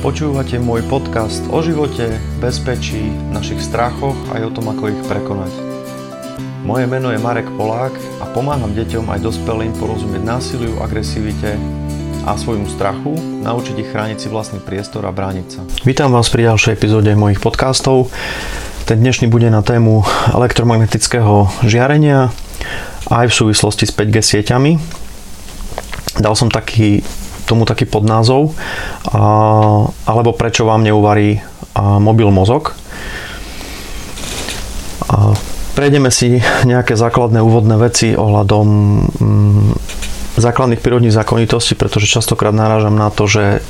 Počúvate môj podcast o živote, bezpečí, našich strachoch aj o tom, ako ich prekonať. Moje meno je Marek Polák a pomáham deťom aj dospelým porozumieť násiliu, agresivite a svojmu strachu, naučiť ich chrániť si vlastný priestor a brániť sa. Vítam vás pri ďalšej epizóde mojich podcastov. Ten dnešný bude na tému elektromagnetického žiarenia aj v súvislosti s 5G sieťami. Dal som taký tomu taký podnázov, alebo prečo vám neuvarí mobil mozog. Prejdeme si nejaké základné úvodné veci ohľadom mm, základných prírodných zákonitostí, pretože častokrát narážam na to, že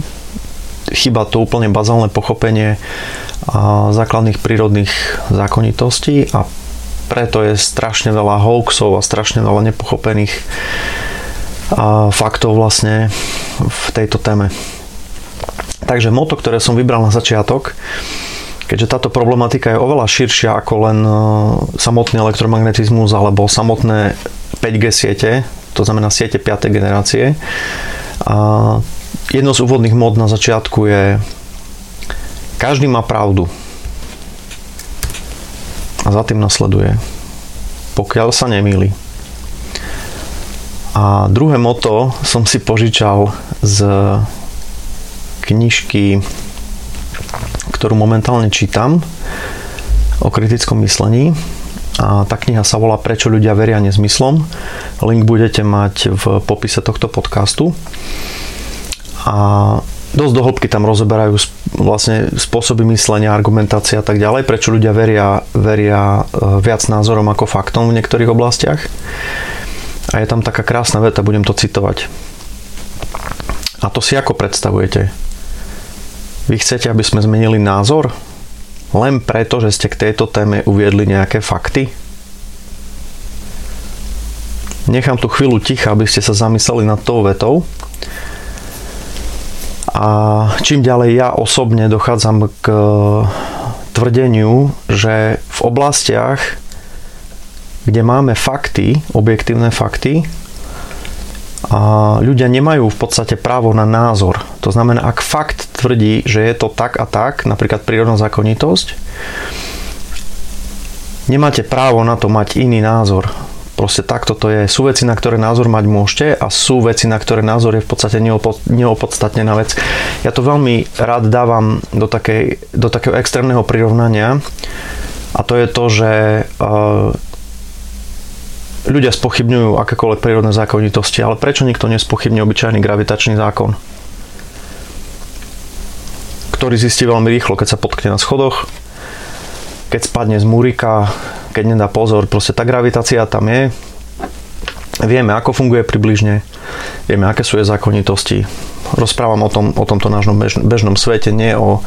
chyba to úplne bazálne pochopenie základných prírodných zákonitostí a preto je strašne veľa hoaxov a strašne veľa nepochopených faktov vlastne v tejto téme. Takže moto, ktoré som vybral na začiatok, keďže táto problematika je oveľa širšia ako len e, samotný elektromagnetizmus alebo samotné 5G siete, to znamená siete 5. generácie. A jedno z úvodných mod na začiatku je každý má pravdu. A za tým nasleduje pokiaľ sa nemýli. A druhé moto som si požičal z knižky, ktorú momentálne čítam o kritickom myslení. A tá kniha sa volá Prečo ľudia veria nezmyslom. Link budete mať v popise tohto podcastu. A dosť do hĺbky tam rozoberajú vlastne spôsoby myslenia, argumentácia a tak ďalej, prečo ľudia veria, veria e, viac názorom ako faktom v niektorých oblastiach. A je tam taká krásna veta, budem to citovať. A to si ako predstavujete? Vy chcete, aby sme zmenili názor? Len preto, že ste k tejto téme uviedli nejaké fakty? Nechám tu chvíľu ticha, aby ste sa zamysleli nad tou vetou. A čím ďalej ja osobne dochádzam k tvrdeniu, že v oblastiach, kde máme fakty, objektívne fakty, a ľudia nemajú v podstate právo na názor. To znamená, ak fakt tvrdí, že je to tak a tak, napríklad prírodná zákonitosť, nemáte právo na to mať iný názor. Proste takto to je. Sú veci, na ktoré názor mať môžete a sú veci, na ktoré názor je v podstate neopodstatnená vec. Ja to veľmi rád dávam do, takej, do takého extrémneho prirovnania a to je to, že ľudia spochybňujú akékoľvek prírodné zákonitosti, ale prečo nikto nespochybňuje obyčajný gravitačný zákon? Ktorý zistí veľmi rýchlo, keď sa potkne na schodoch, keď spadne z múrika, keď nedá pozor, proste tá gravitácia tam je. Vieme, ako funguje približne, vieme, aké sú jej zákonitosti. Rozprávam o, tom, o tomto nášom bežnom svete, nie o,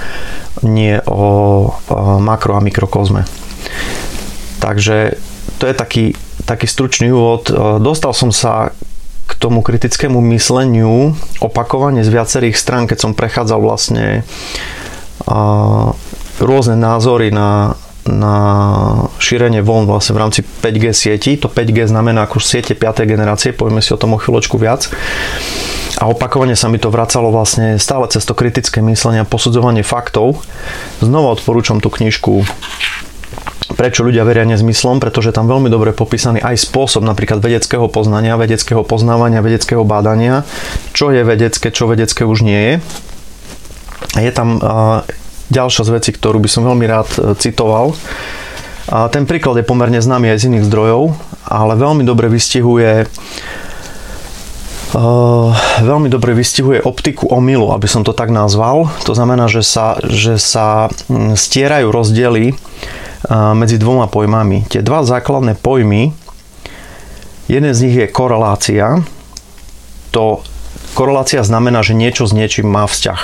nie o makro a mikrokozme. Takže to je taký taký stručný úvod. E, dostal som sa k tomu kritickému mysleniu opakovane z viacerých strán, keď som prechádzal vlastne rôzne názory na, na šírenie vln vlastne v rámci 5G sieti. To 5G znamená ako siete 5. generácie, povieme si o tom o chvíľočku viac. A opakovane sa mi to vracalo vlastne stále cez to kritické myslenie a posudzovanie faktov. Znova odporúčam tú knižku prečo ľudia veria nezmyslom, pretože tam veľmi dobre popísaný aj spôsob napríklad vedeckého poznania, vedeckého poznávania, vedeckého bádania, čo je vedecké, čo vedecké už nie je. Je tam ďalšia z vecí, ktorú by som veľmi rád e, citoval. Ten príklad je pomerne známy aj z iných zdrojov, ale veľmi dobre vystihuje Uh, veľmi dobre vystihuje optiku omylu, aby som to tak nazval. To znamená, že sa, že sa stierajú rozdiely medzi dvoma pojmami. Tie dva základné pojmy, jeden z nich je korelácia. To korelácia znamená, že niečo s niečím má vzťah.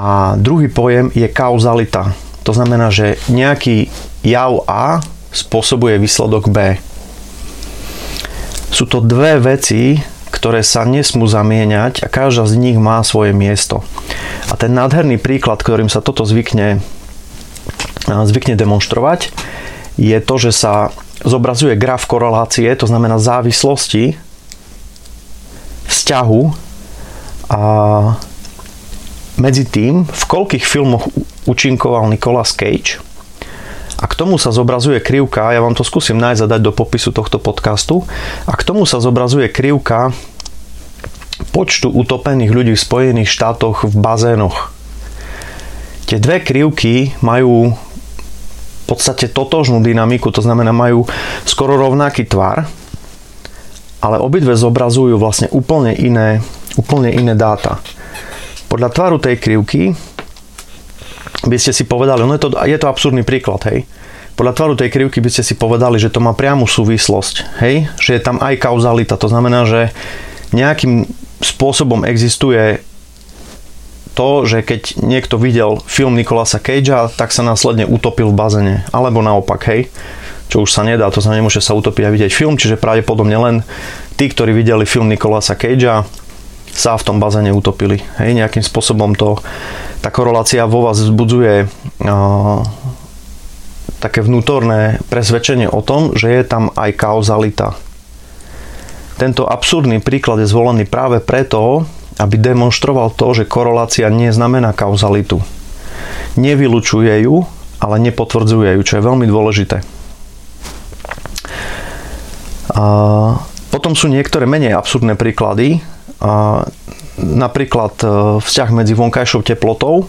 A druhý pojem je kauzalita. To znamená, že nejaký jav A spôsobuje výsledok B. Sú to dve veci, ktoré sa nesmú zamieňať a každá z nich má svoje miesto. A ten nádherný príklad, ktorým sa toto zvykne zvykne demonstrovať, je to, že sa zobrazuje graf korelácie, to znamená závislosti vzťahu a medzi tým, v koľkých filmoch účinkoval Nicolas Cage a k tomu sa zobrazuje krivka, ja vám to skúsim nájsť a dať do popisu tohto podcastu, a k tomu sa zobrazuje krivka počtu utopených ľudí v Spojených štátoch v bazénoch. Tie dve krivky majú podstate totožnú dynamiku, to znamená majú skoro rovnaký tvar, ale obidve zobrazujú vlastne úplne iné, úplne iné dáta. Podľa tvaru tej krivky by ste si povedali, no je to, je to absurdný príklad, hej. Podľa tvaru tej krivky by ste si povedali, že to má priamu súvislosť, hej, že je tam aj kauzalita, to znamená, že nejakým spôsobom existuje to, že keď niekto videl film Nikolasa Cagea, tak sa následne utopil v bazene, alebo naopak, hej, čo už sa nedá, to sa nemôže sa utopiť a vidieť film, čiže pravdepodobne len tí, ktorí videli film Nikolasa Cagea, sa v tom bazéne utopili. Hej, nejakým spôsobom to, tá korelácia vo vás vzbudzuje uh, také vnútorné presvedčenie o tom, že je tam aj kauzalita. Tento absurdný príklad je zvolený práve preto, aby demonstroval to, že korelácia neznamená kauzalitu. Nevylučuje ju, ale nepotvrdzuje ju, čo je veľmi dôležité. A potom sú niektoré menej absurdné príklady, napríklad e, vzťah medzi vonkajšou teplotou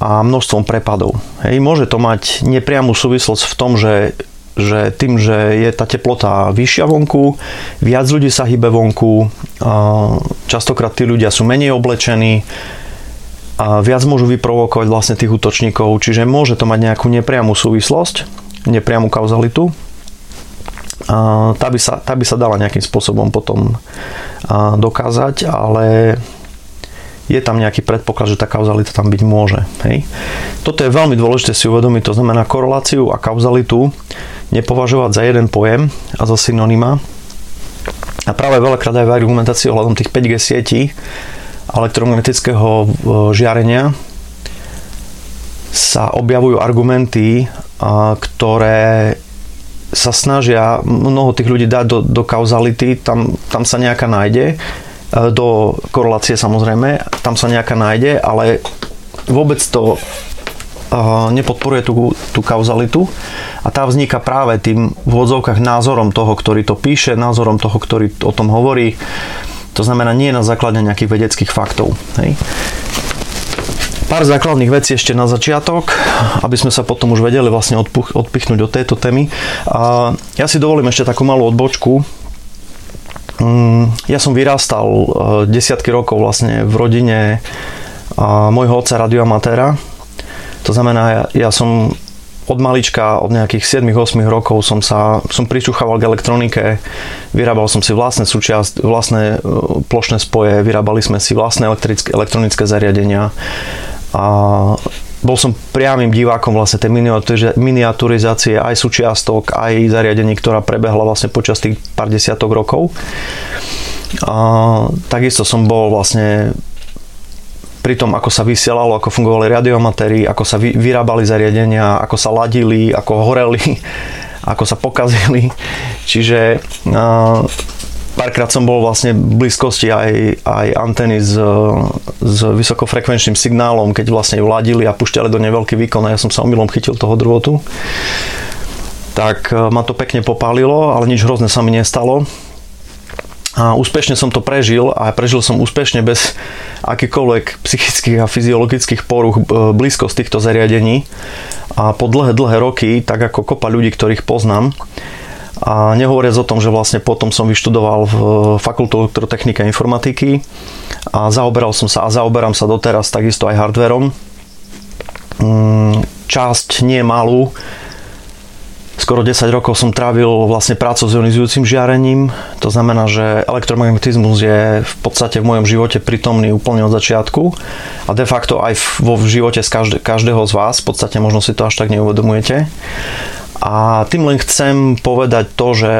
a množstvom prepadov. Hej, môže to mať nepriamú súvislosť v tom, že, že tým, že je tá teplota vyššia vonku, viac ľudí sa hýbe vonku, častokrát tí ľudia sú menej oblečení, a viac môžu vyprovokovať vlastne tých útočníkov, čiže môže to mať nejakú nepriamú súvislosť, nepriamú kauzalitu. Tá by, sa, tá by sa dala nejakým spôsobom potom dokázať, ale je tam nejaký predpoklad, že tá kauzalita tam byť môže. Hej. Toto je veľmi dôležité si uvedomiť, to znamená koreláciu a kauzalitu nepovažovať za jeden pojem a za synonyma. A práve veľakrát aj v argumentácii ohľadom tých 5G sietí elektromagnetického e, žiarenia sa objavujú argumenty, ktoré sa snažia mnoho tých ľudí dať do, do kauzality, tam, tam sa nejaká nájde, e, do korelácie samozrejme, tam sa nejaká nájde, ale vôbec to e, nepodporuje tú, tú kauzalitu a tá vzniká práve tým v odzovkách názorom toho, ktorý to píše, názorom toho, ktorý o tom hovorí. To znamená nie na základe nejakých vedeckých faktov. Hej. Pár základných vecí ešte na začiatok, aby sme sa potom už vedeli vlastne odpichnúť od tejto témy. A ja si dovolím ešte takú malú odbočku. Mm, ja som vyrastal e, desiatky rokov vlastne v rodine môjho otca radioamatéra. To znamená, ja, ja som od malička, od nejakých 7-8 rokov som sa, som pričuchával k elektronike, vyrábal som si vlastné súčiast, vlastné e, plošné spoje, vyrábali sme si vlastné elektronické zariadenia a bol som priamým divákom vlastne tej miniaturizácie aj súčiastok, aj zariadení, ktorá prebehla vlastne počas tých pár desiatok rokov. A takisto som bol vlastne pri tom, ako sa vysielalo, ako fungovali radiomatéry, ako sa vy, vyrábali zariadenia, ako sa ladili, ako horeli, ako sa pokazili. Čiže párkrát som bol vlastne v blízkosti aj, aj anteny s, s vysokofrekvenčným signálom, keď vlastne ju ladili a pušťali do nej veľký výkon a ja som sa omylom chytil toho drôtu. Tak e, ma to pekne popálilo, ale nič hrozné sa mi nestalo. A úspešne som to prežil a prežil som úspešne bez akýkoľvek psychických a fyziologických poruch e, blízkosť týchto zariadení. A po dlhé, dlhé roky, tak ako kopa ľudí, ktorých poznám, a nehovoriac o tom, že vlastne potom som vyštudoval v fakultu elektrotechniky a informatiky a zaoberal som sa a zaoberám sa doteraz takisto aj hardverom. Mm, časť nie malú, skoro 10 rokov som trávil vlastne prácu s ionizujúcim žiarením. To znamená, že elektromagnetizmus je v podstate v mojom živote prítomný úplne od začiatku a de facto aj vo živote z každého z vás. V podstate možno si to až tak neuvedomujete. A tým len chcem povedať to, že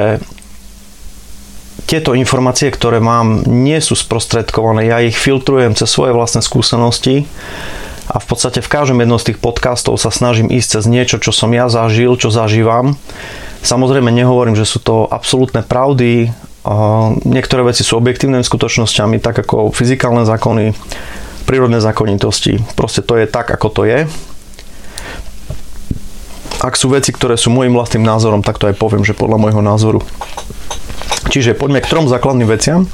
tieto informácie, ktoré mám, nie sú sprostredkované. Ja ich filtrujem cez svoje vlastné skúsenosti a v podstate v každom jednom z tých podcastov sa snažím ísť cez niečo, čo som ja zažil, čo zažívam. Samozrejme nehovorím, že sú to absolútne pravdy, niektoré veci sú objektívnymi skutočnosťami, tak ako fyzikálne zákony, prírodné zákonitosti. Proste to je tak, ako to je. Ak sú veci, ktoré sú môjim vlastným názorom, tak to aj poviem, že podľa môjho názoru. Čiže poďme k trom základným veciam.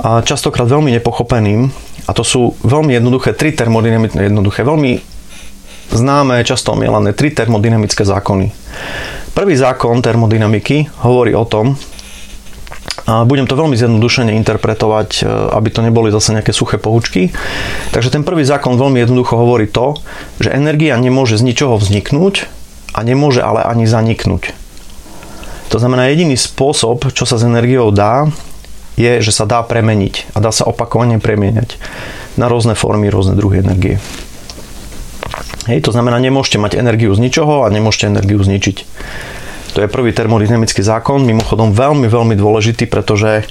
A častokrát veľmi nepochopeným, a to sú veľmi jednoduché, tri termodynamické, jednoduché, veľmi známe, často omielané, tri termodynamické zákony. Prvý zákon termodynamiky hovorí o tom, a budem to veľmi zjednodušene interpretovať, e, aby to neboli zase nejaké suché poučky. Takže ten prvý zákon veľmi jednoducho hovorí to, že energia nemôže z ničoho vzniknúť a nemôže ale ani zaniknúť. To znamená, jediný spôsob, čo sa s energiou dá, je, že sa dá premeniť a dá sa opakovane premieňať na rôzne formy, rôzne druhy energie. Hej, to znamená, nemôžete mať energiu z ničoho a nemôžete energiu zničiť. To je prvý termodynamický zákon, mimochodom veľmi, veľmi dôležitý, pretože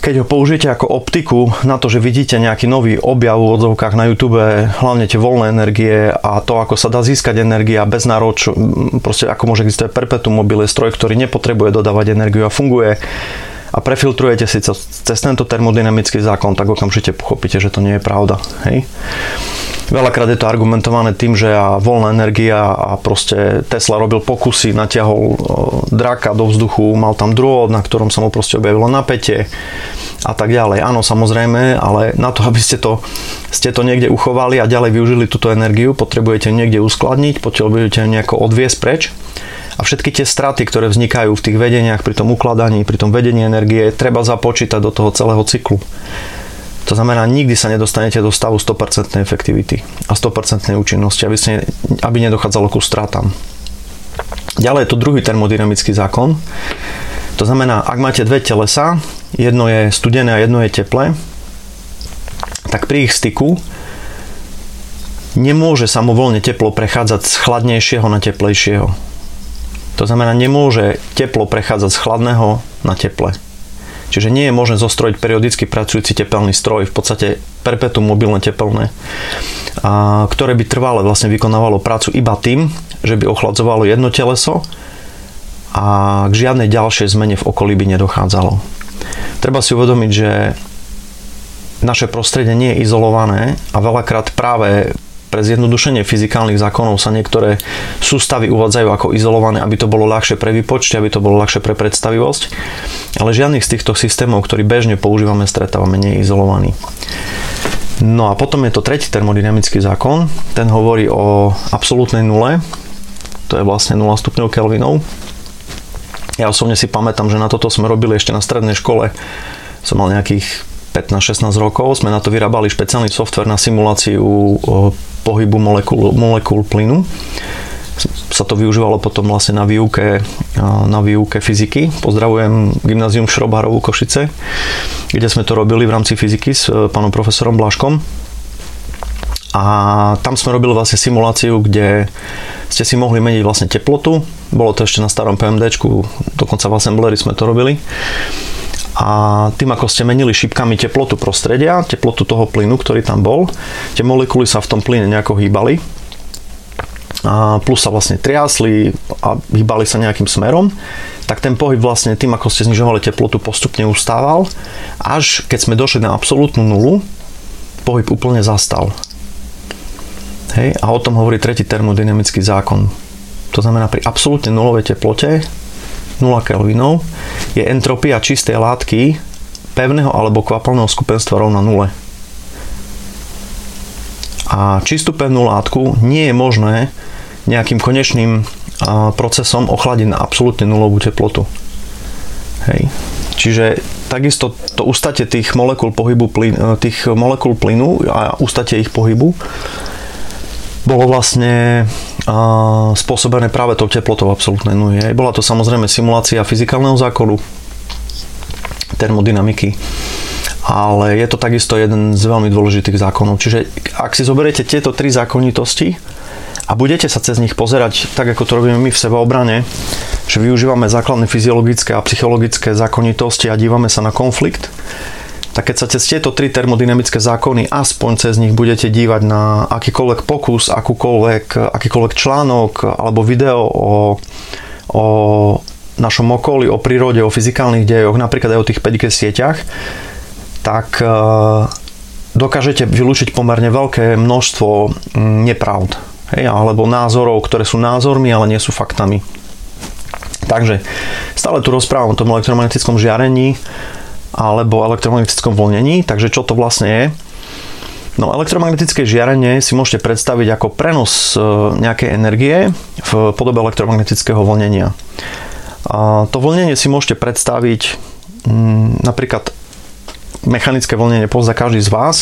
keď ho použijete ako optiku na to, že vidíte nejaký nový objav v odzovkách na YouTube, hlavne tie voľné energie a to, ako sa dá získať energia bez nároč, proste ako môže existovať perpetuum mobile, stroj, ktorý nepotrebuje dodávať energiu a funguje a prefiltrujete si cez tento termodynamický zákon, tak okamžite pochopíte, že to nie je pravda. Hej? Veľakrát je to argumentované tým, že a voľná energia a proste Tesla robil pokusy, natiahol draka do vzduchu, mal tam drôd, na ktorom sa mu proste objavilo napätie a tak ďalej. Áno, samozrejme, ale na to, aby ste to, ste to niekde uchovali a ďalej využili túto energiu, potrebujete niekde uskladniť, potrebujete nejako odviesť preč a všetky tie straty, ktoré vznikajú v tých vedeniach pri tom ukladaní, pri tom vedení energie, treba započítať do toho celého cyklu. To znamená, nikdy sa nedostanete do stavu 100% efektivity a 100% účinnosti, aby, ste, aby nedochádzalo ku stratám. Ďalej je to druhý termodynamický zákon. To znamená, ak máte dve telesa, jedno je studené a jedno je teplé, tak pri ich styku nemôže samovolne teplo prechádzať z chladnejšieho na teplejšieho. To znamená, nemôže teplo prechádzať z chladného na teple. Čiže nie je možné zostrojiť periodicky pracujúci tepelný stroj, v podstate perpetuum mobilné tepelné, a, ktoré by trvale vlastne vykonávalo prácu iba tým, že by ochladzovalo jedno teleso a k žiadnej ďalšej zmene v okolí by nedochádzalo. Treba si uvedomiť, že naše prostredie nie je izolované a veľakrát práve pre zjednodušenie fyzikálnych zákonov sa niektoré sústavy uvádzajú ako izolované, aby to bolo ľahšie pre vypočte, aby to bolo ľahšie pre predstavivosť. Ale žiadnych z týchto systémov, ktorý bežne používame, stretávame, nie je izolovaný. No a potom je to tretí termodynamický zákon. Ten hovorí o absolútnej nule. To je vlastne 0 stupňov Kelvinov. Ja osobne si pamätám, že na toto sme robili ešte na strednej škole. Som mal nejakých 15-16 rokov. Sme na to vyrábali špeciálny software na simuláciu pohybu molekúl, molekúl plynu sa to využívalo potom vlastne na výuke, na výuke fyziky. Pozdravujem gymnázium Šrobarovú Košice, kde sme to robili v rámci fyziky s e, pánom profesorom Blaškom. A tam sme robili vlastne simuláciu, kde ste si mohli meniť vlastne teplotu. Bolo to ešte na starom PMDčku, dokonca v Assembleri sme to robili a tým, ako ste menili šipkami teplotu prostredia, teplotu toho plynu, ktorý tam bol, tie molekuly sa v tom plyne nejako hýbali a plus sa vlastne triasli a hýbali sa nejakým smerom, tak ten pohyb vlastne tým, ako ste znižovali teplotu, postupne ustával, až keď sme došli na absolútnu nulu, pohyb úplne zastal. Hej, a o tom hovorí tretí termodynamický zákon. To znamená, pri absolútne nulovej teplote 0 Kelvinov, je entropia čistej látky pevného alebo kvapalného skupenstva rovná nule. A čistú pevnú látku nie je možné nejakým konečným procesom ochladiť na absolútne nulovú teplotu. Hej. Čiže takisto to ustatie tých molekúl pohybu plyn, tých molekúl plynu a ustatie ich pohybu bolo vlastne spôsobené práve tou teplotou absolútnej nuly. Bola to samozrejme simulácia fyzikálneho zákonu, termodynamiky, ale je to takisto jeden z veľmi dôležitých zákonov. Čiže ak si zoberiete tieto tri zákonitosti a budete sa cez nich pozerať tak, ako to robíme my v sebaobrane, že využívame základné fyziologické a psychologické zákonitosti a dívame sa na konflikt, tak keď sa cez tieto tri termodynamické zákony aspoň cez nich budete dívať na akýkoľvek pokus, akúkoľvek, akýkoľvek článok alebo video o, o našom okolí, o prírode, o fyzikálnych dejoch, napríklad aj o tých 5G sieťach, tak e, dokážete vylúčiť pomerne veľké množstvo mm, nepravd, hej, alebo názorov, ktoré sú názormi, ale nie sú faktami. Takže stále tu rozprávam o tom elektromagnetickom žiarení alebo elektromagnetickom voľnení, takže čo to vlastne je? No elektromagnetické žiarenie si môžete predstaviť ako prenos e, nejakej energie v podobe elektromagnetického vlnenia. A to vlnenie si môžete predstaviť mm, napríklad mechanické vlnenie pozná každý z vás.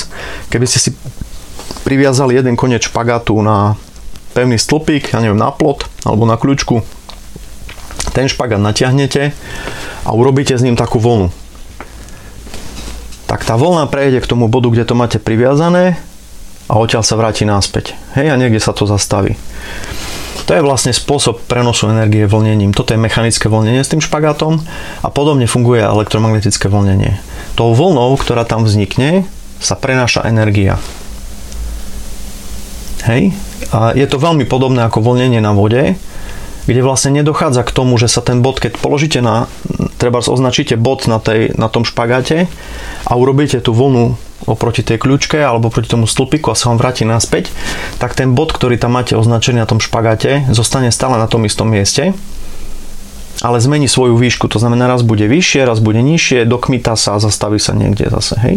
Keby ste si priviazali jeden koniec špagátu na pevný stĺpik, ja neviem, na plot alebo na kľúčku, ten špagát natiahnete a urobíte s ním takú vlnu tak tá voľna prejde k tomu bodu, kde to máte priviazané a odtiaľ sa vráti naspäť. Hej, a niekde sa to zastaví. To je vlastne spôsob prenosu energie vlnením. Toto je mechanické vlnenie s tým špagátom a podobne funguje elektromagnetické vlnenie. Tou vlnou, ktorá tam vznikne, sa prenáša energia. Hej? A je to veľmi podobné ako vlnenie na vode, kde vlastne nedochádza k tomu, že sa ten bod, keď položíte na, treba označíte bod na, tej, na tom špagáte a urobíte tú vlnu oproti tej kľúčke alebo proti tomu stĺpiku a sa vám vráti naspäť, tak ten bod, ktorý tam máte označený na tom špagáte, zostane stále na tom istom mieste, ale zmení svoju výšku. To znamená, raz bude vyššie, raz bude nižšie, dokmita sa a zastaví sa niekde zase. Hej?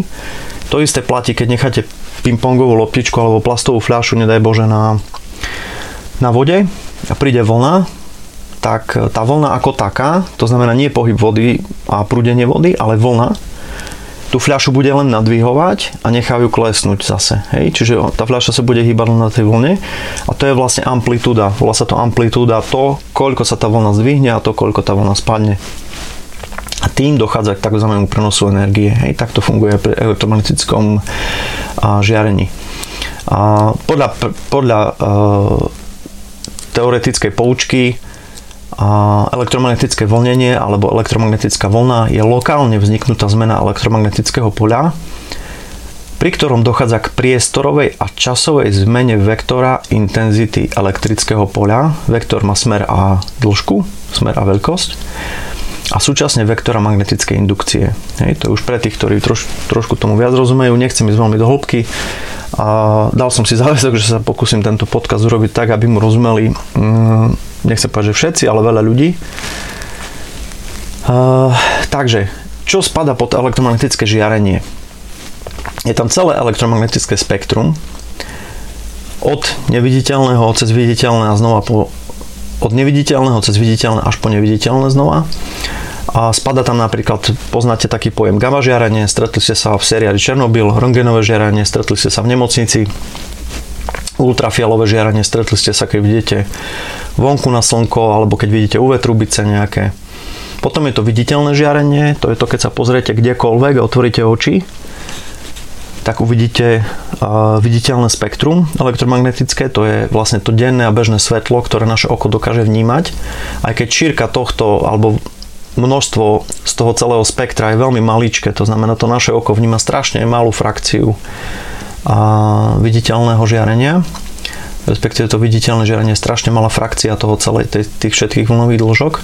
To isté platí, keď necháte pingpongovú loptičku alebo plastovú fľašu, nedaj Bože, na, na vode a príde vlna, tak tá vlna ako taká, to znamená nie pohyb vody a prúdenie vody, ale vlna, tú fľašu bude len nadvihovať a nechá ju klesnúť zase. Hej? Čiže tá fľaša sa bude hýbať len na tej vlne a to je vlastne amplitúda. Volá sa to amplitúda to, koľko sa tá vlna zdvihne a to, koľko tá vlna spadne. A tým dochádza k takzvanému prenosu energie. Hej? Tak to funguje pri elektromagnetickom žiarení. A podľa podľa uh, teoretickej poučky a elektromagnetické vlnenie alebo elektromagnetická vlna je lokálne vzniknutá zmena elektromagnetického poľa, pri ktorom dochádza k priestorovej a časovej zmene vektora intenzity elektrického poľa. Vektor má smer a dĺžku, smer a veľkosť a súčasne vektora magnetickej indukcie. Hej, to je už pre tých, ktorí troš, trošku tomu viac rozumejú, nechcem ísť veľmi do hĺbky. A dal som si záväzok, že sa pokúsim tento podcast urobiť tak, aby mu rozumeli mm, nechcem povedať, že všetci, ale veľa ľudí. Uh, takže, čo spada pod elektromagnetické žiarenie? Je tam celé elektromagnetické spektrum od neviditeľného cez viditeľné a znova po od neviditeľného cez viditeľné až po neviditeľné znova. A spada tam napríklad, poznáte taký pojem gamma žiarenie, stretli ste sa v seriáli Černobyl, röntgenové žiarenie, stretli ste sa v nemocnici, ultrafialové žiarenie, stretli ste sa, keď vidíte vonku na slnko, alebo keď vidíte UV trubice nejaké. Potom je to viditeľné žiarenie, to je to, keď sa pozriete kdekoľvek a otvoríte oči, tak uvidíte uh, viditeľné spektrum elektromagnetické, to je vlastne to denné a bežné svetlo, ktoré naše oko dokáže vnímať. Aj keď šírka tohto, alebo množstvo z toho celého spektra je veľmi maličké, to znamená, to naše oko vníma strašne malú frakciu a viditeľného žiarenia respektíve to viditeľné žiarenie je strašne malá frakcia toho celej, tých všetkých vlnových dĺžok.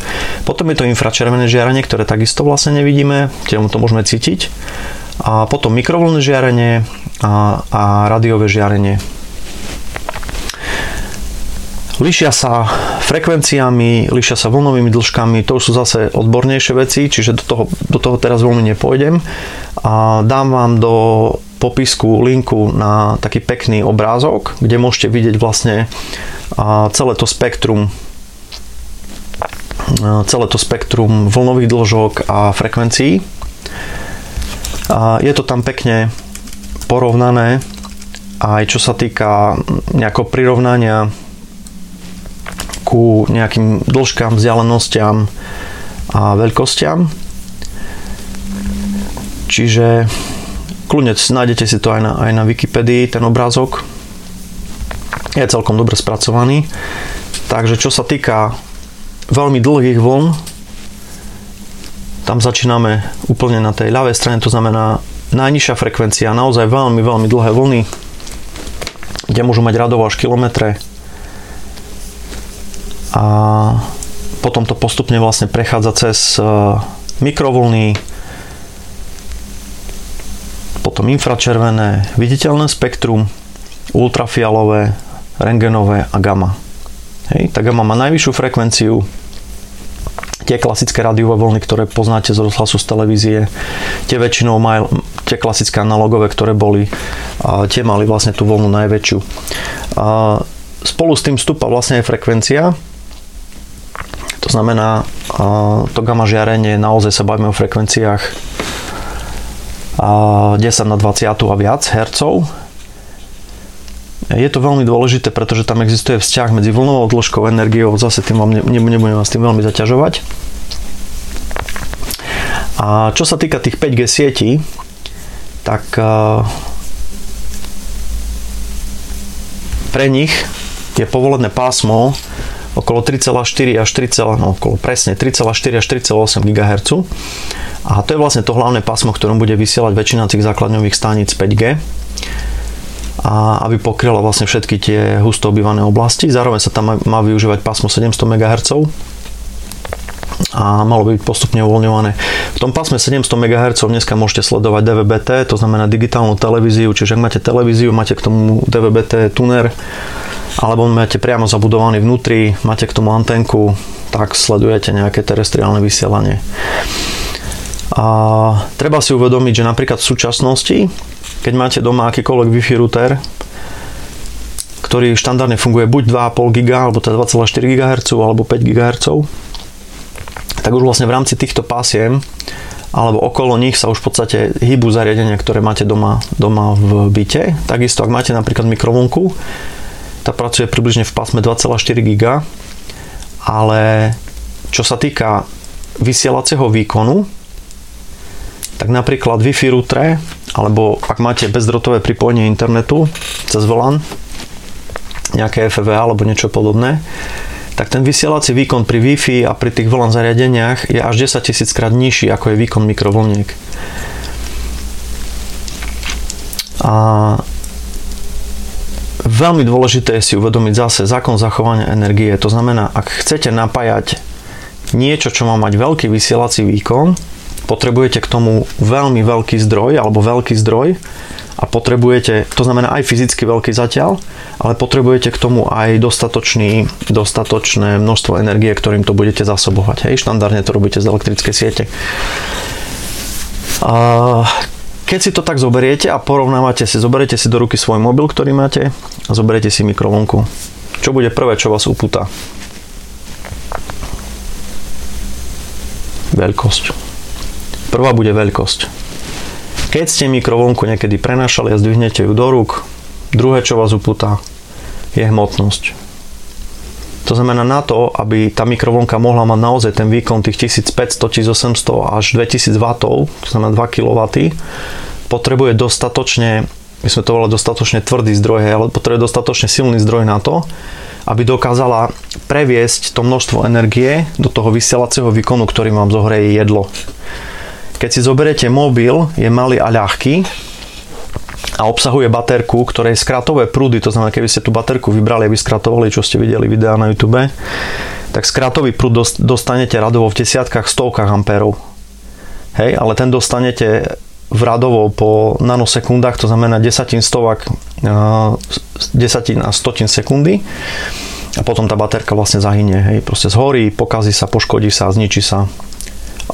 Potom je to infračervené žiarenie, ktoré takisto vlastne nevidíme, tým to môžeme cítiť. A potom mikrovlnné žiarenie a, a radiové žiarenie. Líšia sa frekvenciami, líšia sa vlnovými dĺžkami, to už sú zase odbornejšie veci, čiže do toho, do toho teraz veľmi nepôjdem. A dám vám do popisku linku na taký pekný obrázok, kde môžete vidieť vlastne celé to spektrum celé to spektrum vlnových dĺžok a frekvencií. A je to tam pekne porovnané aj čo sa týka nejakého prirovnania ku nejakým dĺžkám, vzdialenostiam a veľkostiam. Čiže Kľudne nájdete si to aj na, aj na Wikipedii, ten obrázok. Je celkom dobre spracovaný. Takže čo sa týka veľmi dlhých vln, tam začíname úplne na tej ľavej strane, to znamená najnižšia frekvencia, naozaj veľmi, veľmi dlhé vlny, kde môžu mať radovo až kilometre. A potom to postupne vlastne prechádza cez eh, mikrovlny, potom infračervené, viditeľné spektrum, ultrafialové, rengenové a gamma. Hej, tá gamma má najvyššiu frekvenciu, tie klasické rádiové vlny, ktoré poznáte z rozhlasu z televízie, tie väčšinou majú, tie klasické analogové, ktoré boli, a tie mali vlastne tú vlnu najväčšiu. A spolu s tým stúpa vlastne aj frekvencia, to znamená, to gamma žiarenie, naozaj sa bavíme o frekvenciách 10 na 20 a viac hercov. Je to veľmi dôležité, pretože tam existuje vzťah medzi vlnovou dĺžkou energiou, zase tým vám nebudem vás tým veľmi zaťažovať. A čo sa týka tých 5G sietí, tak pre nich je povolené pásmo okolo 3,4 až 3, no, okolo presne 3,4 až 3,8 GHz. A to je vlastne to hlavné pásmo, ktorom bude vysielať väčšina tých základňových staníc 5G a aby pokryla vlastne všetky tie husto obývané oblasti. Zároveň sa tam má využívať pásmo 700 MHz a malo by byť postupne uvoľňované. V tom pásme 700 MHz dneska môžete sledovať DVB-T, to znamená digitálnu televíziu, čiže ak máte televíziu, máte k tomu DVB-T tuner, alebo máte priamo zabudovaný vnútri, máte k tomu antenku, tak sledujete nejaké terestriálne vysielanie. A treba si uvedomiť, že napríklad v súčasnosti, keď máte doma akýkoľvek Wi-Fi router, ktorý štandardne funguje buď 2,5 GHz, alebo teda 2,4 GHz, alebo 5 GHz, tak už vlastne v rámci týchto pásiem alebo okolo nich sa už v podstate hýbu zariadenia, ktoré máte doma, doma v byte. Takisto, ak máte napríklad mikrovlnku, tá pracuje približne v pásme 2,4 GB, ale čo sa týka vysielacieho výkonu, tak napríklad Wi-Fi router, alebo ak máte bezdrotové pripojenie internetu cez VLAN, nejaké FV alebo niečo podobné, tak ten vysielací výkon pri Wi-Fi a pri tých VLAN zariadeniach je až 10 000 krát nižší ako je výkon mikrovlniek. A Veľmi dôležité je si uvedomiť zase zákon zachovania energie. To znamená, ak chcete napájať niečo, čo má mať veľký vysielací výkon, potrebujete k tomu veľmi veľký zdroj alebo veľký zdroj a potrebujete, to znamená aj fyzicky veľký zatiaľ, ale potrebujete k tomu aj dostatočný, dostatočné množstvo energie, ktorým to budete zasobovať. Hej, štandardne to robíte z elektrickej siete. A keď si to tak zoberiete a porovnávate si, zoberiete si do ruky svoj mobil, ktorý máte a zoberiete si mikrovlnku. Čo bude prvé, čo vás upúta? Veľkosť. Prvá bude veľkosť. Keď ste mikrovlnku niekedy prenašali a zdvihnete ju do rúk, druhé, čo vás upúta, je hmotnosť. To znamená na to, aby tá mikrovlnka mohla mať naozaj ten výkon tých 1500, 1800 až 2000 W, to znamená 2 kW, potrebuje dostatočne, my sme to volali dostatočne tvrdý zdroj, ale potrebuje dostatočne silný zdroj na to, aby dokázala previesť to množstvo energie do toho vysielacieho výkonu, ktorý vám zohreje jedlo. Keď si zoberiete mobil, je malý a ľahký a obsahuje baterku, ktorej skratové prúdy, to znamená, keby ste tú baterku vybrali, aby skratovali, čo ste videli videa na YouTube, tak skratový prúd dostanete radovo v desiatkách, stovkách ampérov. Hej, ale ten dostanete v radovo po nanosekundách, to znamená desatín stovak, desatín a stotín sekundy a potom tá baterka vlastne zahynie, hej, proste zhorí, pokazí sa, poškodí sa, zničí sa.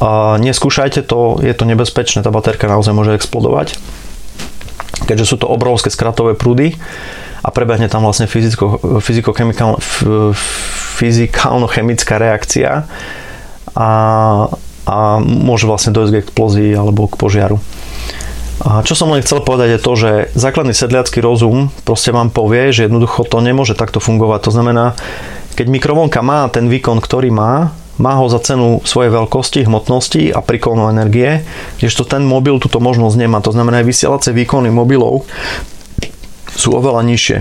A neskúšajte to, je to nebezpečné, tá baterka naozaj môže explodovať, keďže sú to obrovské skratové prúdy a prebehne tam vlastne fyzikálno-chemická reakcia a, a môže vlastne dojsť k explózii alebo k požiaru. A čo som len chcel povedať je to, že základný sedliacký rozum proste vám povie, že jednoducho to nemôže takto fungovať. To znamená, keď mikrovlnka má ten výkon, ktorý má, má ho za cenu svojej veľkosti, hmotnosti a príkonu energie, kdežto ten mobil túto možnosť nemá. To znamená, aj vysielacie výkony mobilov sú oveľa nižšie.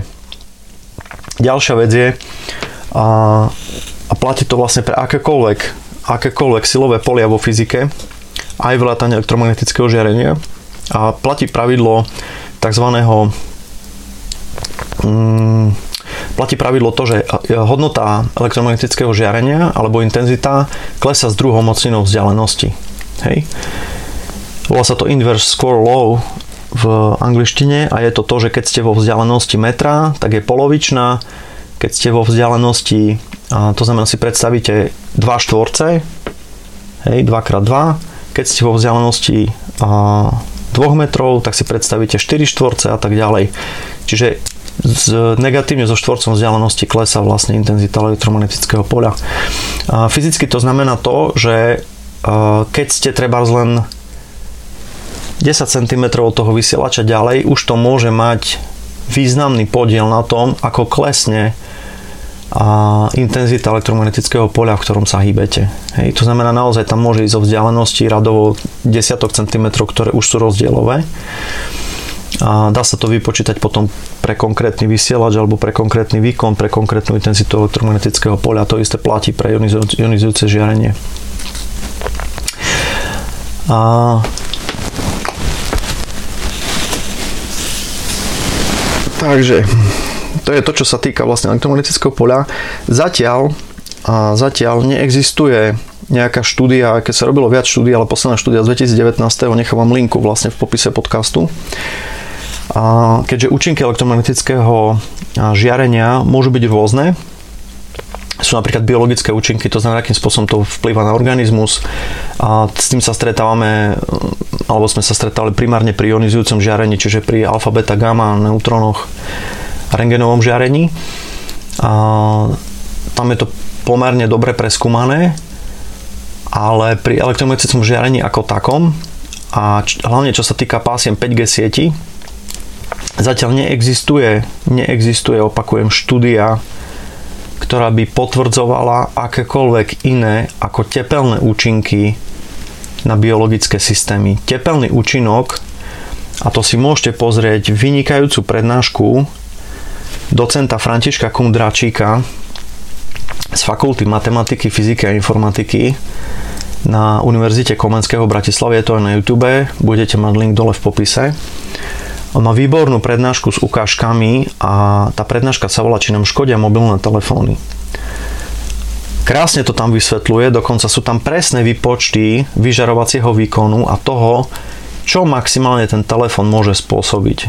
Ďalšia vec je, a, a platí to vlastne pre akékoľvek, akékoľvek silové polia vo fyzike, aj vrátane elektromagnetického žiarenia, a platí pravidlo tzv. Mm, platí pravidlo to, že hodnota elektromagnetického žiarenia alebo intenzita klesa s druhou mocninou vzdialenosti. Hej. Volá sa to inverse square law, v angličtine a je to to, že keď ste vo vzdialenosti metra, tak je polovičná, keď ste vo vzdialenosti, to znamená si predstavíte 2 štvorce, hej, 2x2, keď ste vo vzdialenosti 2 metrov, tak si predstavíte 4 štvorce a tak ďalej. Čiže z, negatívne so štvorcom vzdialenosti klesá vlastne intenzita elektromagnetického poľa. A fyzicky to znamená to, že keď ste treba len 10 cm od toho vysielača ďalej, už to môže mať významný podiel na tom, ako klesne a intenzita elektromagnetického poľa, v ktorom sa hýbete. Hej, to znamená, naozaj tam môže ísť o vzdialenosti radovo desiatok centimetrov, ktoré už sú rozdielové. A dá sa to vypočítať potom pre konkrétny vysielač alebo pre konkrétny výkon, pre konkrétnu intenzitu elektromagnetického poľa. To isté platí pre ionizujúce žiarenie. A Takže to je to, čo sa týka vlastne elektromagnetického poľa. Zatiaľ, a zatiaľ neexistuje nejaká štúdia, keď sa robilo viac štúdí, ale posledná štúdia z 2019. nechávam linku vlastne v popise podcastu. Keďže účinky elektromagnetického žiarenia môžu byť rôzne, sú napríklad biologické účinky, to znamená, akým spôsobom to vplýva na organizmus. A s tým sa stretávame, alebo sme sa stretali primárne pri ionizujúcom žiarení, čiže pri alfa, beta, gamma, neutrónoch, rengenovom žiarení. A tam je to pomerne dobre preskúmané, ale pri elektromagnetickom žiarení ako takom a hlavne čo sa týka pásiem 5G sieti, zatiaľ neexistuje, neexistuje, opakujem, štúdia, ktorá by potvrdzovala akékoľvek iné ako tepelné účinky na biologické systémy. Tepelný účinok, a to si môžete pozrieť vynikajúcu prednášku docenta Františka Kundračíka z Fakulty matematiky, fyziky a informatiky na Univerzite Komenského v Bratislave. Je to aj na YouTube, budete mať link dole v popise. On má výbornú prednášku s ukážkami a tá prednáška sa volá, či nám škodia mobilné telefóny. Krásne to tam vysvetľuje, dokonca sú tam presné výpočty vyžarovacieho výkonu a toho, čo maximálne ten telefón môže spôsobiť.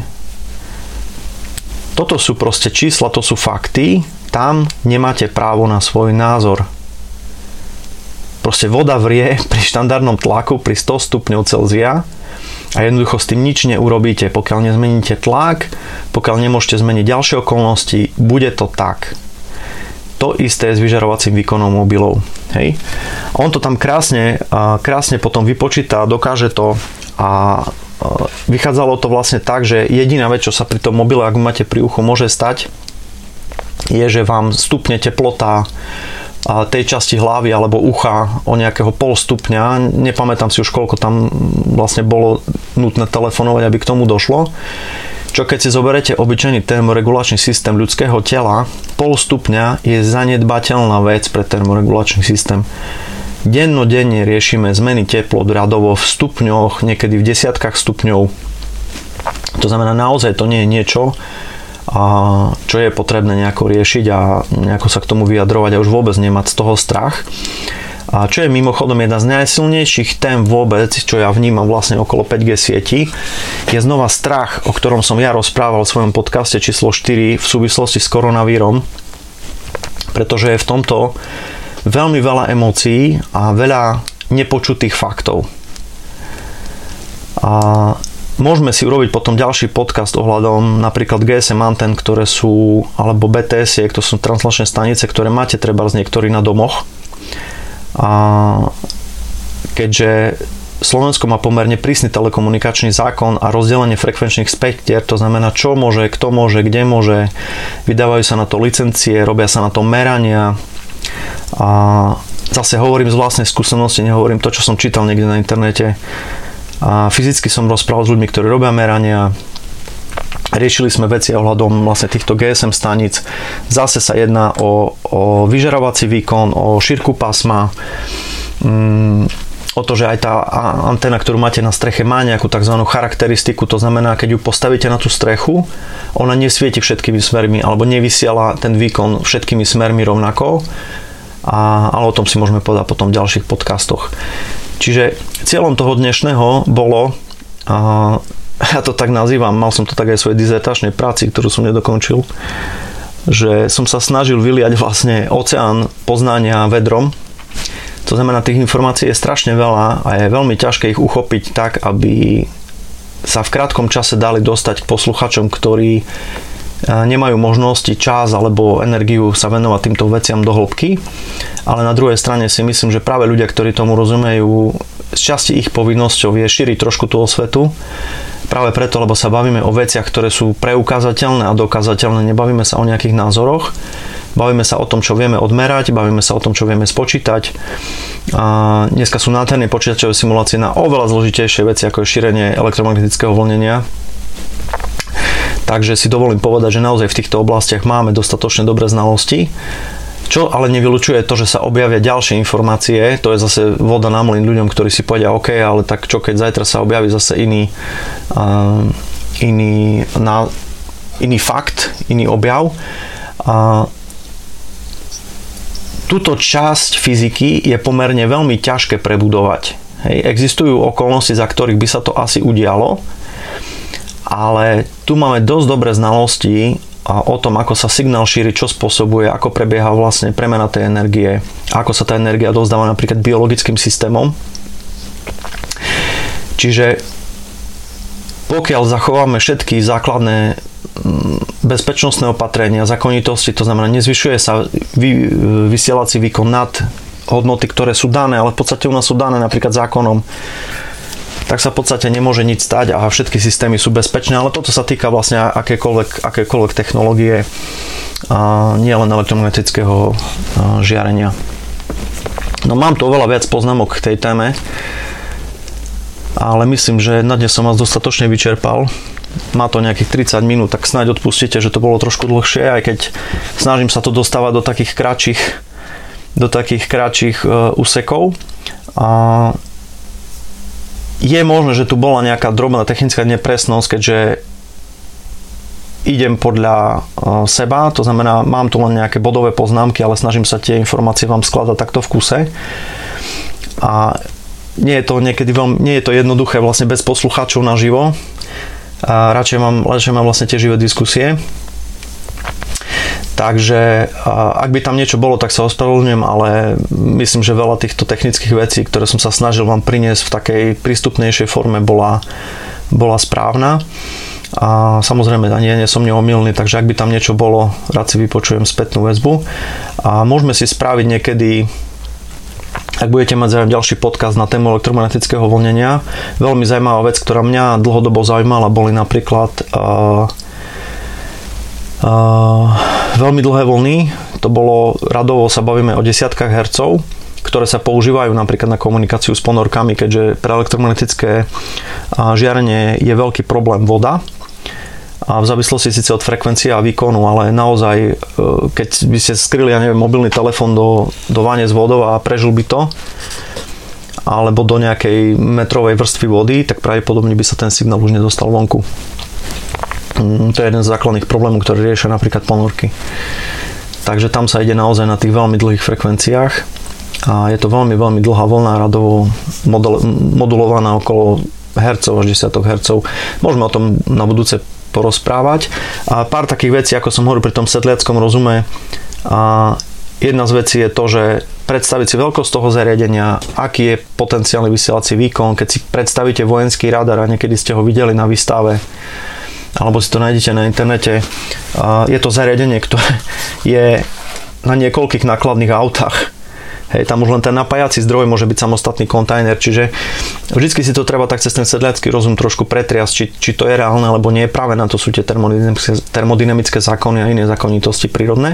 Toto sú proste čísla, to sú fakty, tam nemáte právo na svoj názor. Proste voda vrie pri štandardnom tlaku pri 100 stupňov Celzia a jednoducho s tým nič neurobíte. Pokiaľ nezmeníte tlak, pokiaľ nemôžete zmeniť ďalšie okolnosti, bude to tak. To isté s vyžarovacím výkonom mobilov. Hej. On to tam krásne, krásne potom vypočíta, dokáže to a vychádzalo to vlastne tak, že jediná vec, čo sa pri tom mobile, ak máte pri uchu, môže stať, je, že vám stupne teplota tej časti hlavy alebo ucha o nejakého pol stupňa. Nepamätám si už, koľko tam vlastne bolo nutné telefonovať, aby k tomu došlo. Čo keď si zoberete obyčajný termoregulačný systém ľudského tela, pol stupňa je zanedbateľná vec pre termoregulačný systém. Dennodenne riešime zmeny teplot radovo v stupňoch, niekedy v desiatkách stupňov. To znamená, naozaj to nie je niečo, a čo je potrebné nejako riešiť a nejako sa k tomu vyjadrovať a už vôbec nemať z toho strach. A čo je mimochodom jedna z najsilnejších tém vôbec, čo ja vnímam vlastne okolo 5G sieti, je znova strach, o ktorom som ja rozprával v svojom podcaste číslo 4 v súvislosti s koronavírom, pretože je v tomto veľmi veľa emócií a veľa nepočutých faktov. A Môžeme si urobiť potom ďalší podcast ohľadom napríklad GSM anten, ktoré sú, alebo BTS, to sú translačné stanice, ktoré máte treba z niektorých na domoch. A keďže Slovensko má pomerne prísny telekomunikačný zákon a rozdelenie frekvenčných spektier, to znamená čo môže, kto môže, kde môže, vydávajú sa na to licencie, robia sa na to merania a zase hovorím z vlastnej skúsenosti, nehovorím to, čo som čítal niekde na internete, a fyzicky som rozprával s ľuďmi, ktorí robia merania, riešili sme veci ohľadom vlastne týchto GSM staníc. Zase sa jedná o, o vyžarovací výkon, o šírku pásma, mm, o to, že aj tá anténa, ktorú máte na streche, má nejakú tzv. charakteristiku, to znamená, keď ju postavíte na tú strechu, ona nesvieti všetkými smermi alebo nevysiela ten výkon všetkými smermi rovnako, a, ale o tom si môžeme povedať potom v ďalších podcastoch. Čiže cieľom toho dnešného bolo ja to tak nazývam, mal som to tak aj v svojej dizertačnej práci, ktorú som nedokončil, že som sa snažil vyliať vlastne oceán poznania vedrom. To znamená, tých informácií je strašne veľa a je veľmi ťažké ich uchopiť tak, aby sa v krátkom čase dali dostať k posluchačom, ktorí nemajú možnosti, čas alebo energiu sa venovať týmto veciam do hĺbky. Ale na druhej strane si myslím, že práve ľudia, ktorí tomu rozumejú, z časti ich povinnosťou je šíriť trošku tú osvetu. Práve preto, lebo sa bavíme o veciach, ktoré sú preukázateľné a dokázateľné, nebavíme sa o nejakých názoroch. Bavíme sa o tom, čo vieme odmerať, bavíme sa o tom, čo vieme spočítať. A dneska sú nádherné počítačové simulácie na oveľa zložitejšie veci, ako je šírenie elektromagnetického vlnenia Takže si dovolím povedať, že naozaj v týchto oblastiach máme dostatočne dobré znalosti. Čo ale nevylučuje to, že sa objavia ďalšie informácie, to je zase voda na mlyn ľuďom, ktorí si povedia, OK, ale tak čo keď zajtra sa objaví zase iný, uh, iný, na, iný fakt, iný objav. Uh, túto časť fyziky je pomerne veľmi ťažké prebudovať. Hej, existujú okolnosti, za ktorých by sa to asi udialo, ale tu máme dosť dobré znalosti o tom, ako sa signál šíri, čo spôsobuje, ako prebieha vlastne premena tej energie, ako sa tá energia dozdáva napríklad biologickým systémom. Čiže pokiaľ zachováme všetky základné mm, bezpečnostné opatrenia, zákonitosti, to znamená, nezvyšuje sa vy, vysielací výkon nad hodnoty, ktoré sú dané, ale v podstate u nás sú dané napríklad zákonom tak sa v podstate nemôže nič stať a všetky systémy sú bezpečné, ale toto sa týka vlastne akékoľvek, akékoľvek technológie, a nie len elektromagnetického žiarenia. No mám tu oveľa viac poznámok k tej téme, ale myslím, že na dnes som vás dostatočne vyčerpal. Má to nejakých 30 minút, tak snáď odpustíte, že to bolo trošku dlhšie, aj keď snažím sa to dostávať do takých kratších do takých kratších uh, úsekov. A je možné, že tu bola nejaká drobná technická nepresnosť, keďže idem podľa e, seba, to znamená, mám tu len nejaké bodové poznámky, ale snažím sa tie informácie vám skladať takto v kuse. A nie je to niekedy veľmi, nie je to jednoduché vlastne bez poslucháčov naživo. A radšej mám, radšej mám vlastne tie živé diskusie. Takže ak by tam niečo bolo, tak sa ospravedlňujem, ale myslím, že veľa týchto technických vecí, ktoré som sa snažil vám priniesť v takej prístupnejšej forme, bola, bola správna. A samozrejme, ani ja nie som neomilný, takže ak by tam niečo bolo, rád si vypočujem spätnú väzbu. A môžeme si spraviť niekedy ak budete mať ďalší podcast na tému elektromagnetického vlnenia. Veľmi zaujímavá vec, ktorá mňa dlhodobo zaujímala, boli napríklad uh, veľmi dlhé vlny, to bolo, radovo sa bavíme o desiatkách hercov, ktoré sa používajú napríklad na komunikáciu s ponorkami, keďže pre elektromagnetické žiarenie je veľký problém voda, a v závislosti síce od frekvencie a výkonu, ale naozaj, e, keď by ste skryli, ja neviem, mobilný telefón do, do vane s vodou a prežil by to, alebo do nejakej metrovej vrstvy vody, tak pravdepodobne by sa ten signál už nedostal vonku. Mm, to je jeden z základných problémov, ktoré riešia napríklad ponorky. Takže tam sa ide naozaj na tých veľmi dlhých frekvenciách a je to veľmi, veľmi dlhá vlna radovo modulovaná okolo hercov až desiatok hercov. Môžeme o tom na budúce porozprávať. A pár takých vecí, ako som hovoril pri tom sedliackom rozume, a jedna z vecí je to, že predstaviť si veľkosť toho zariadenia, aký je potenciálny vysielací výkon, keď si predstavíte vojenský radar a niekedy ste ho videli na výstave, alebo si to nájdete na internete. Je to zariadenie, ktoré je na niekoľkých nákladných autách. Hej, tam už len ten napájací zdroj môže byť samostatný kontajner, čiže vždy si to treba tak cez ten sedliacký rozum trošku pretriasť, či, či to je reálne, alebo nie. Práve na to sú tie termodynamické, termodynamické zákony a iné zákonitosti prírodné.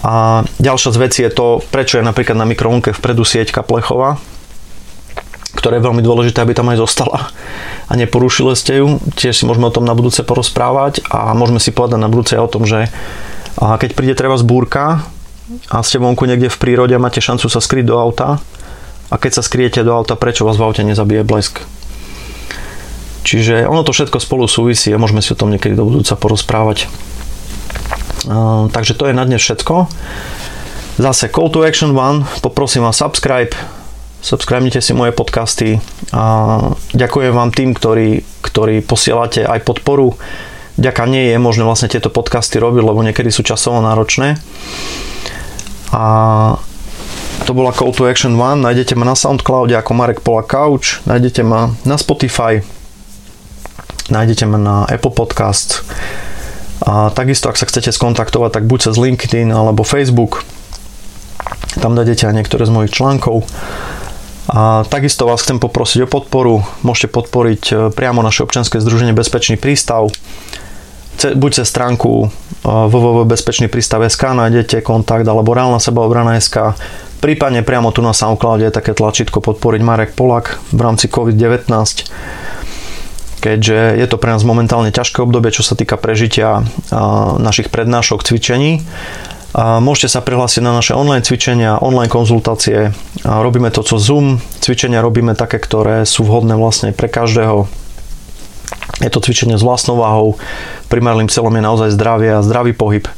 A ďalšia z vecí je to, prečo je napríklad na mikrovlnke vpredu sieťka plechová, ktoré je veľmi dôležité, aby tam aj zostala a neporušili ste ju. Tiež si môžeme o tom na budúce porozprávať a môžeme si povedať na budúce o tom, že keď príde treba zbúrka a ste vonku niekde v prírode a máte šancu sa skryť do auta a keď sa skryjete do auta, prečo vás v aute nezabije blesk? Čiže ono to všetko spolu súvisí a môžeme si o tom niekedy do budúca porozprávať. Takže to je na dnes všetko. Zase call to action one, poprosím vás subscribe, subscribnite si moje podcasty a ďakujem vám tým, ktorí, ktorí posielate aj podporu. Ďaká nie je možné vlastne tieto podcasty robiť, lebo niekedy sú časovo náročné. A to bola Call to Action 1, nájdete ma na Soundcloude ako Marek Pola Couch, nájdete ma na Spotify, nájdete ma na Apple Podcast a takisto ak sa chcete skontaktovať, tak buď cez LinkedIn alebo Facebook, tam nájdete aj niektoré z mojich článkov a takisto vás chcem poprosiť o podporu. Môžete podporiť e, priamo naše občianske združenie Bezpečný prístav. Buď cez stránku e, www.bezpečnýprístav.sk nájdete kontakt alebo reálna sebaobrana SK. Prípadne priamo tu na SoundCloude je také tlačítko podporiť Marek Polak v rámci COVID-19 keďže je to pre nás momentálne ťažké obdobie, čo sa týka prežitia našich prednášok, cvičení a môžete sa prihlásiť na naše online cvičenia, online konzultácie. A robíme to cez Zoom. Cvičenia robíme také, ktoré sú vhodné vlastne pre každého. Je to cvičenie s vlastnou váhou. Primárnym cieľom je naozaj zdravie a zdravý pohyb.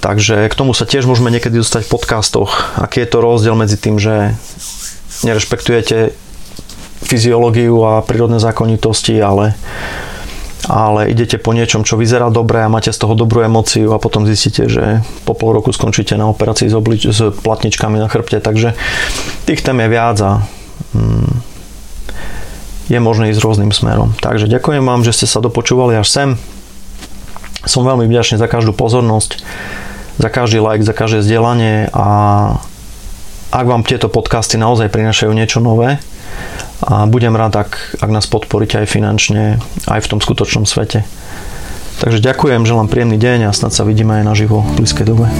Takže k tomu sa tiež môžeme niekedy dostať v podcastoch. Aký je to rozdiel medzi tým, že nerešpektujete fyziológiu a prírodné zákonitosti, ale ale idete po niečom, čo vyzerá dobre a máte z toho dobrú emociu a potom zistíte, že po pol roku skončíte na operácii s, oblič- s platničkami na chrbte, takže tých tém je viac a mm, je možné ísť rôznym smerom. Takže ďakujem vám, že ste sa dopočúvali až sem. Som veľmi vďačný za každú pozornosť, za každý like, za každé zdieľanie a ak vám tieto podcasty naozaj prinašajú niečo nové, a budem rád, ak, ak nás podporíte aj finančne, aj v tom skutočnom svete. Takže ďakujem, želám príjemný deň a snad sa vidíme aj naživo v blízkej dobe.